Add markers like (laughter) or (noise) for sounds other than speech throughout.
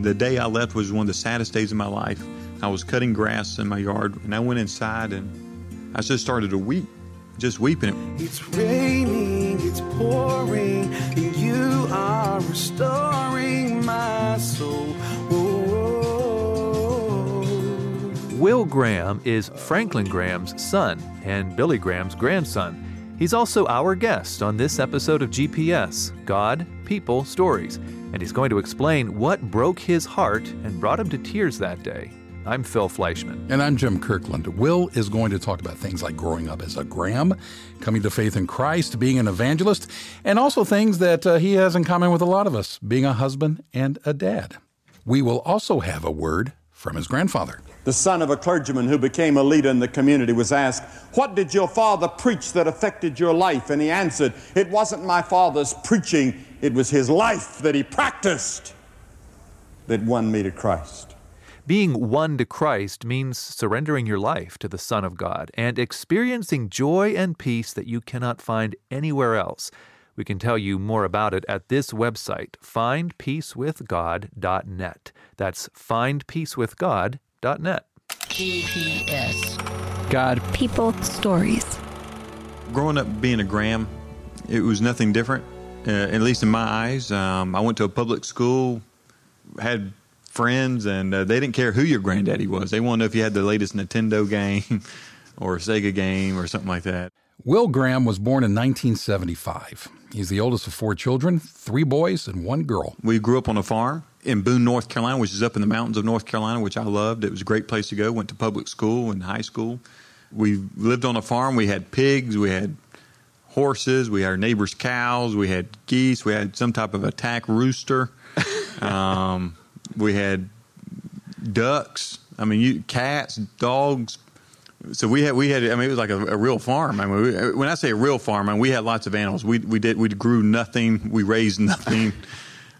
The day I left was one of the saddest days of my life. I was cutting grass in my yard, and I went inside and I just started to weep, just weeping. It's raining, it's pouring, and you are restoring my soul. Will Graham is Franklin Graham's son and Billy Graham's grandson. He's also our guest on this episode of GPS God, People, Stories, and he's going to explain what broke his heart and brought him to tears that day. I'm Phil Fleischman. And I'm Jim Kirkland. Will is going to talk about things like growing up as a Graham, coming to faith in Christ, being an evangelist, and also things that uh, he has in common with a lot of us being a husband and a dad. We will also have a word from his grandfather. The son of a clergyman who became a leader in the community was asked, What did your father preach that affected your life? And he answered, It wasn't my father's preaching, it was his life that he practiced that won me to Christ. Being won to Christ means surrendering your life to the Son of God and experiencing joy and peace that you cannot find anywhere else. We can tell you more about it at this website, findpeacewithgod.net. That's findpeacewithgod.net. GPS. God, People, stories. Growing up being a Graham, it was nothing different, uh, at least in my eyes. Um, I went to a public school, had friends, and uh, they didn't care who your granddaddy was. They wanted to know if you had the latest Nintendo game (laughs) or Sega game or something like that. Will Graham was born in 1975. He's the oldest of four children, three boys and one girl. We grew up on a farm in Boone, North Carolina, which is up in the mountains of North Carolina, which I loved. It was a great place to go. Went to public school and high school. We lived on a farm. We had pigs. We had horses. We had our neighbors' cows. We had geese. We had some type of attack rooster. (laughs) Um, we had ducks. I mean, you, cats, dogs. So we had we had. I mean, it was like a, a real farm. I mean, we, when I say a real farm, I mean we had lots of animals. We we did we grew nothing. We raised nothing. (laughs)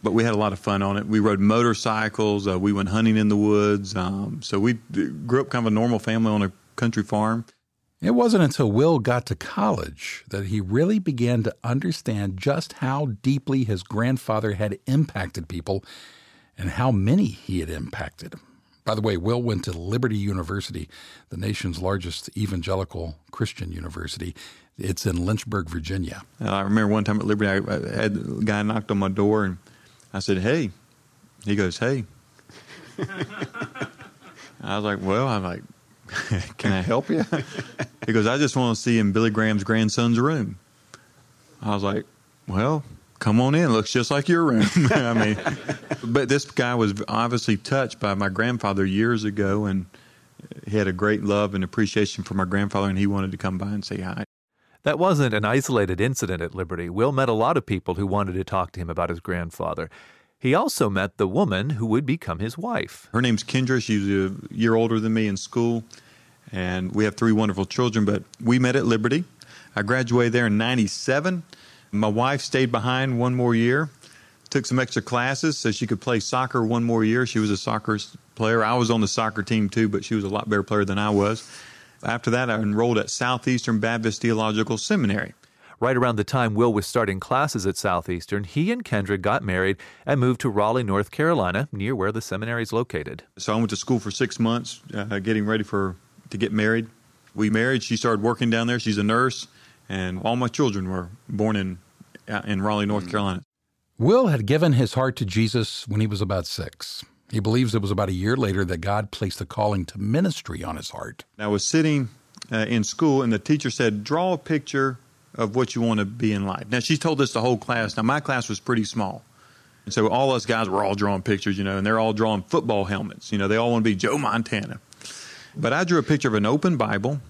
but we had a lot of fun on it. We rode motorcycles. Uh, we went hunting in the woods. Um, so we grew up kind of a normal family on a country farm. It wasn't until Will got to college that he really began to understand just how deeply his grandfather had impacted people and how many he had impacted. By the way, Will went to Liberty University, the nation's largest evangelical Christian university. It's in Lynchburg, Virginia. Uh, I remember one time at Liberty, I, I had a guy knocked on my door and I said, "Hey." He goes, "Hey." (laughs) I was like, "Well," I'm like, (laughs) "Can I help you?" (laughs) he goes, "I just want to see in Billy Graham's grandson's room." I was like, "Well, come on in. Looks just like your room." (laughs) I mean, but this guy was obviously touched by my grandfather years ago, and he had a great love and appreciation for my grandfather, and he wanted to come by and say hi. That wasn't an isolated incident at Liberty. Will met a lot of people who wanted to talk to him about his grandfather. He also met the woman who would become his wife. Her name's Kendra. She's a year older than me in school, and we have three wonderful children. But we met at Liberty. I graduated there in '97. My wife stayed behind one more year, took some extra classes so she could play soccer one more year. She was a soccer player. I was on the soccer team too, but she was a lot better player than I was. After that, I enrolled at Southeastern Baptist Theological Seminary. Right around the time Will was starting classes at Southeastern, he and Kendra got married and moved to Raleigh, North Carolina, near where the seminary is located. So I went to school for six months, uh, getting ready for to get married. We married. She started working down there. She's a nurse, and all my children were born in uh, in Raleigh, North Carolina. Will had given his heart to Jesus when he was about six. He believes it was about a year later that God placed the calling to ministry on his heart. I was sitting uh, in school, and the teacher said, "Draw a picture of what you want to be in life." Now she told this the whole class. Now my class was pretty small, and so all us guys were all drawing pictures, you know, and they're all drawing football helmets. You know, they all want to be Joe Montana. But I drew a picture of an open Bible.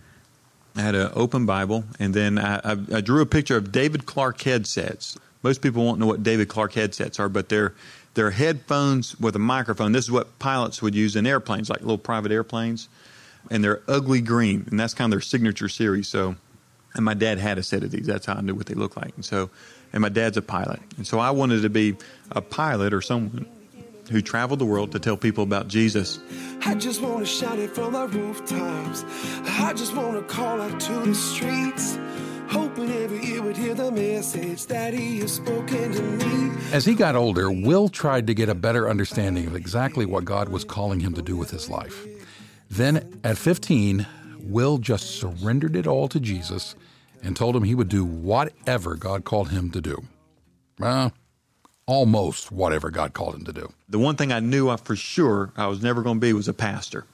I had an open Bible, and then I, I, I drew a picture of David Clark headsets. Most people won't know what David Clark headsets are, but they're they're headphones with a microphone. This is what pilots would use in airplanes, like little private airplanes. And they're ugly green, and that's kind of their signature series. So, and my dad had a set of these. That's how I knew what they looked like. And so, and my dad's a pilot, and so I wanted to be a pilot or someone who traveled the world to tell people about Jesus. I just want to shout it from the rooftops. I just want to call out to the streets. Hoping every he would hear the message that he has spoken to me. As he got older, Will tried to get a better understanding of exactly what God was calling him to do with his life. Then, at 15, Will just surrendered it all to Jesus and told him he would do whatever God called him to do. Well, almost whatever God called him to do. The one thing I knew I, for sure I was never going to be was a pastor.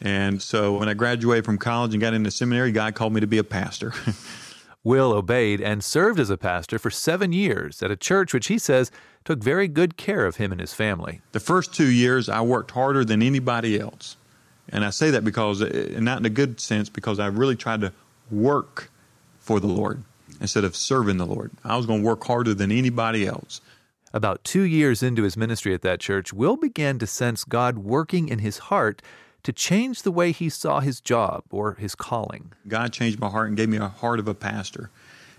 And so when I graduated from college and got into seminary, God called me to be a pastor. (laughs) Will obeyed and served as a pastor for seven years at a church which he says took very good care of him and his family. the first two years, I worked harder than anybody else. And I say that because, uh, not in a good sense, because I really tried to work for the Lord instead of serving the Lord. I was going to work harder than anybody else. About two years into his ministry at that church, Will began to sense God working in his heart to change the way he saw his job or his calling. God changed my heart and gave me a heart of a pastor.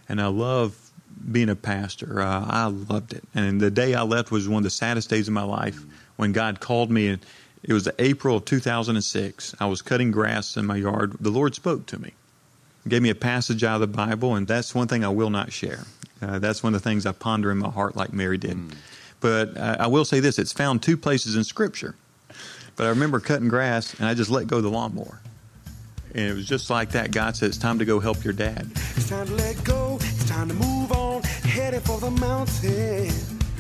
And I love being a pastor. Uh, I loved it. And the day I left was one of the saddest days of my life when God called me. And it was April of 2006. I was cutting grass in my yard. The Lord spoke to me, gave me a passage out of the Bible, and that's one thing I will not share. Uh, that's one of the things I ponder in my heart, like Mary did. But uh, I will say this it's found two places in Scripture. But I remember cutting grass, and I just let go of the lawnmower. And it was just like that. God said, It's time to go help your dad. It's time to let go. It's time to move on. Headed for the mountain.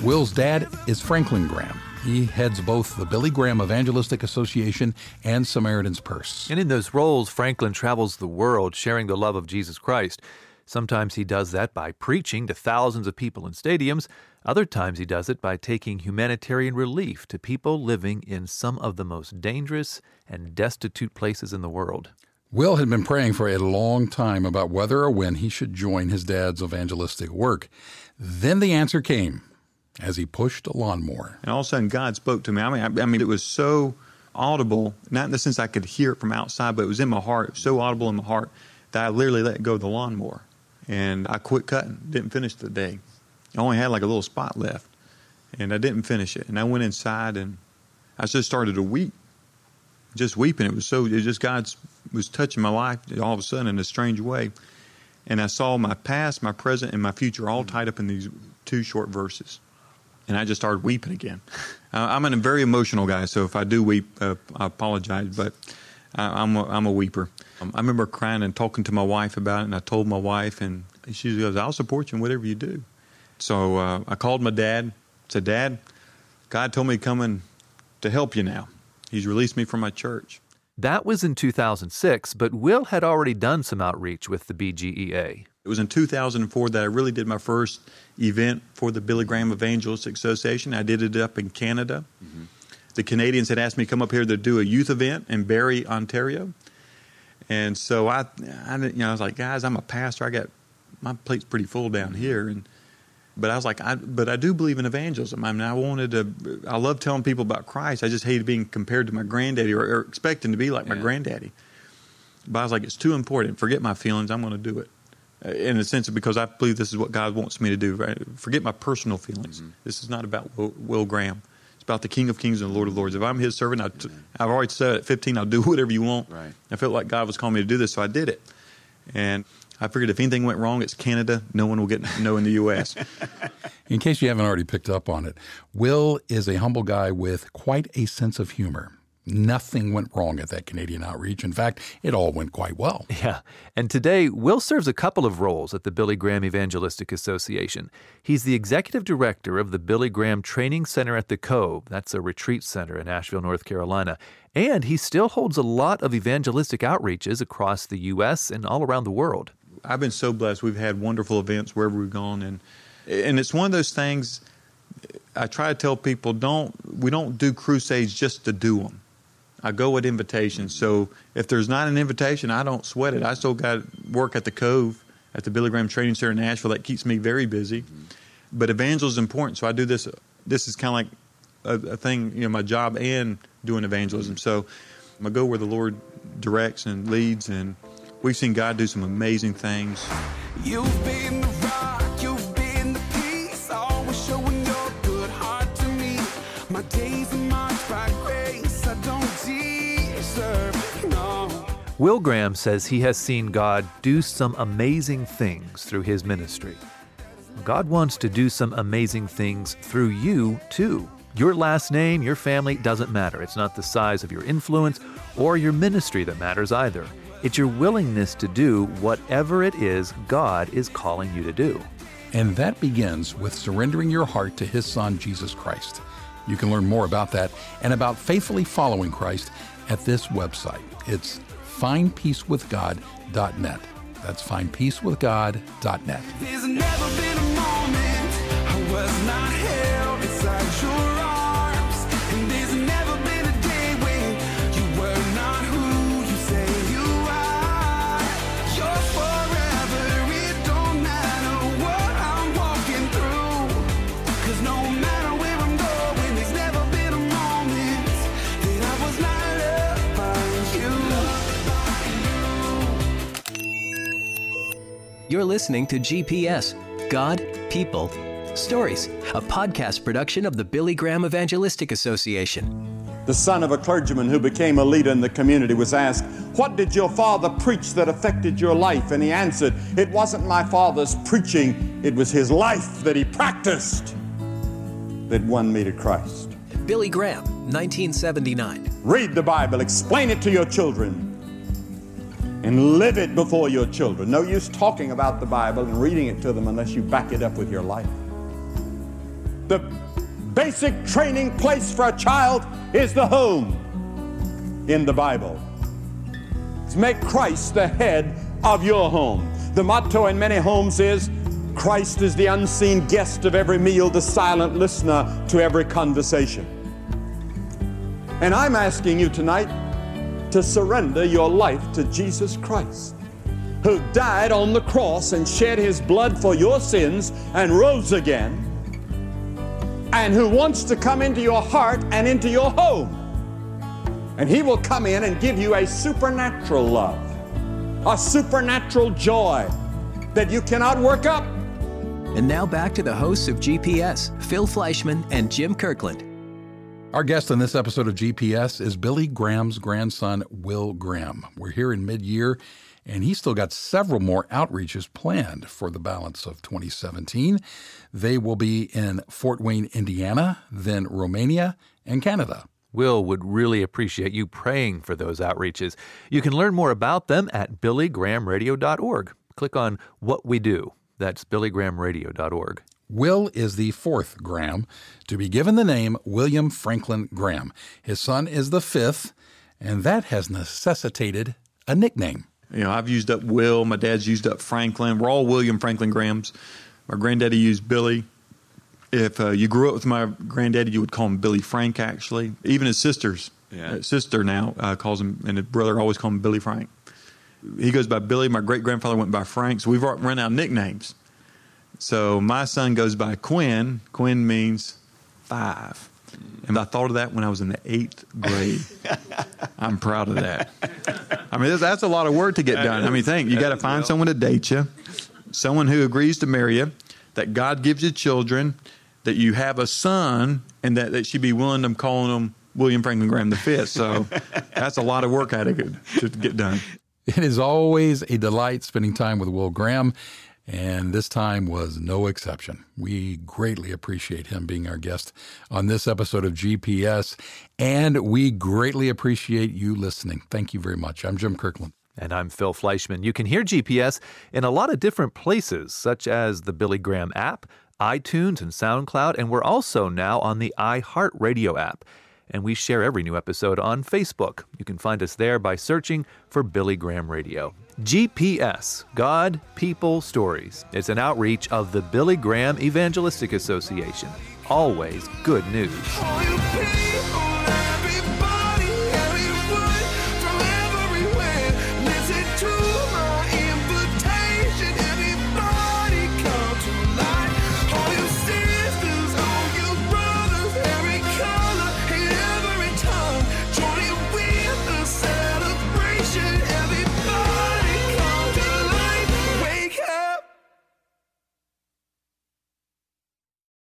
Will's dad is Franklin Graham. He heads both the Billy Graham Evangelistic Association and Samaritan's Purse. And in those roles, Franklin travels the world sharing the love of Jesus Christ. Sometimes he does that by preaching to thousands of people in stadiums. Other times he does it by taking humanitarian relief to people living in some of the most dangerous and destitute places in the world. Will had been praying for a long time about whether or when he should join his dad's evangelistic work. Then the answer came as he pushed a lawnmower. And all of a sudden, God spoke to me. I mean, I, I mean, it was so audible, not in the sense I could hear it from outside, but it was in my heart. So audible in my heart that I literally let go of the lawnmower. And I quit cutting, didn't finish the day. I only had like a little spot left, and I didn't finish it. And I went inside and I just started to weep, just weeping. It was so, it just God was touching my life all of a sudden in a strange way. And I saw my past, my present, and my future all tied up in these two short verses and I just started weeping again. Uh, I'm a very emotional guy, so if I do weep, uh, I apologize, but I, I'm a, I'm a weeper. Um, I remember crying and talking to my wife about it, and I told my wife, and she goes, "I'll support you in whatever you do." So uh, I called my dad. Said, "Dad, God told me to come in to help you now. He's released me from my church." That was in 2006, but Will had already done some outreach with the BGEA. It was in 2004 that I really did my first event for the Billy Graham Evangelistic Association. I did it up in Canada. Mm-hmm. The Canadians had asked me to come up here to do a youth event in Barrie, Ontario. And so I, I, you know, I was like, guys, I'm a pastor. I got my plate's pretty full down mm-hmm. here, and but I was like, I, but I do believe in evangelism. I mean, I wanted to. I love telling people about Christ. I just hated being compared to my granddaddy or, or expecting to be like my granddaddy. But I was like, it's too important. Forget my feelings. I'm going to do it. Uh, In a sense, of because I believe this is what God wants me to do. Right? Forget my personal feelings. This is not about Will, Will Graham. It's about the King of Kings and the Lord of Lords. If I'm His servant, I t- I've already said at 15, I'll do whatever you want. Right. I felt like God was calling me to do this, so I did it. And I figured if anything went wrong, it's Canada. No one will get know in the U.S. (laughs) In case you haven't already picked up on it, Will is a humble guy with quite a sense of humor. Nothing went wrong at that Canadian outreach. In fact, it all went quite well. (laughs) Yeah, and today Will serves a couple of roles at the Billy Graham Evangelistic Association. He's the executive director of the Billy Graham Training Center at the Cove. That's a retreat center in Asheville, North Carolina. And he still holds a lot of evangelistic outreaches across the U.S. and all around the world. I've been so blessed. We've had wonderful events wherever we've gone, and and it's one of those things. I try to tell people don't we don't do crusades just to do them. I go at invitations. So if there's not an invitation, I don't sweat it. I still got work at the Cove at the Billy Graham Training Center in Asheville that keeps me very busy. Mm-hmm. But evangelism is important, so I do this. This is kind of like a, a thing, you know, my job and doing evangelism. Mm-hmm. So I go where the Lord directs and leads, and we've seen God do some amazing things. Will Graham says he has seen God do some amazing things through his ministry. God wants to do some amazing things through you, too. Your last name, your family doesn't matter. It's not the size of your influence or your ministry that matters either. It's your willingness to do whatever it is God is calling you to do. And that begins with surrendering your heart to His Son, Jesus Christ. You can learn more about that and about faithfully following Christ at this website. It's findpeacewithgod.net. That's findpeacewithgod.net. listening to GPS God, People, Stories, a podcast production of the Billy Graham Evangelistic Association. The son of a clergyman who became a leader in the community was asked, What did your father preach that affected your life? And he answered, It wasn't my father's preaching, it was his life that he practiced that won me to Christ. Billy Graham, 1979. Read the Bible, explain it to your children, and live it before your children. No use talking about the Bible and reading it to them unless you back it up with your life. The basic training place for a child is the home in the Bible. Make Christ the head of your home. The motto in many homes is Christ is the unseen guest of every meal, the silent listener to every conversation. And I'm asking you tonight to surrender your life to Jesus Christ, who died on the cross and shed his blood for your sins and rose again, and who wants to come into your heart and into your home. And he will come in and give you a supernatural love, a supernatural joy that you cannot work up. And now back to the hosts of GPS, Phil Fleischman and Jim Kirkland. Our guest on this episode of GPS is Billy Graham's grandson, Will Graham. We're here in mid year, and he's still got several more outreaches planned for the balance of 2017. They will be in Fort Wayne, Indiana, then Romania, and Canada. Will would really appreciate you praying for those outreaches. You can learn more about them at billygrahamradio.org. Click on What We Do. That's billygrahamradio.org. Will is the fourth Graham to be given the name William Franklin Graham. His son is the fifth, and that has necessitated a nickname. You know, I've used up Will. My dad's used up Franklin. We're all William Franklin Grahams. My granddaddy used Billy. If uh, you grew up with my granddaddy, you would call him Billy Frank. Actually, even his sisters, Yeah. uh, sister now uh, calls him, and his brother always call him Billy Frank. He goes by Billy. My great grandfather went by Frank. So we've run out of nicknames. So my son goes by Quinn. Quinn means five. And I thought of that when I was in the eighth grade. (laughs) I'm proud of that. I mean, that's, that's a lot of work to get done. I mean, think you got to find someone to date you, someone who agrees to marry you, that God gives you children, that you have a son, and that, that she'd be willing to calling him William Franklin Graham the fifth. So (laughs) that's a lot of work I had to get, to get done. It is always a delight spending time with Will Graham, and this time was no exception. We greatly appreciate him being our guest on this episode of GPS, and we greatly appreciate you listening. Thank you very much. I'm Jim Kirkland. And I'm Phil Fleischman. You can hear GPS in a lot of different places, such as the Billy Graham app, iTunes, and SoundCloud, and we're also now on the iHeartRadio app. And we share every new episode on Facebook. You can find us there by searching for Billy Graham Radio. GPS, God, People, Stories. It's an outreach of the Billy Graham Evangelistic Association. Always good news.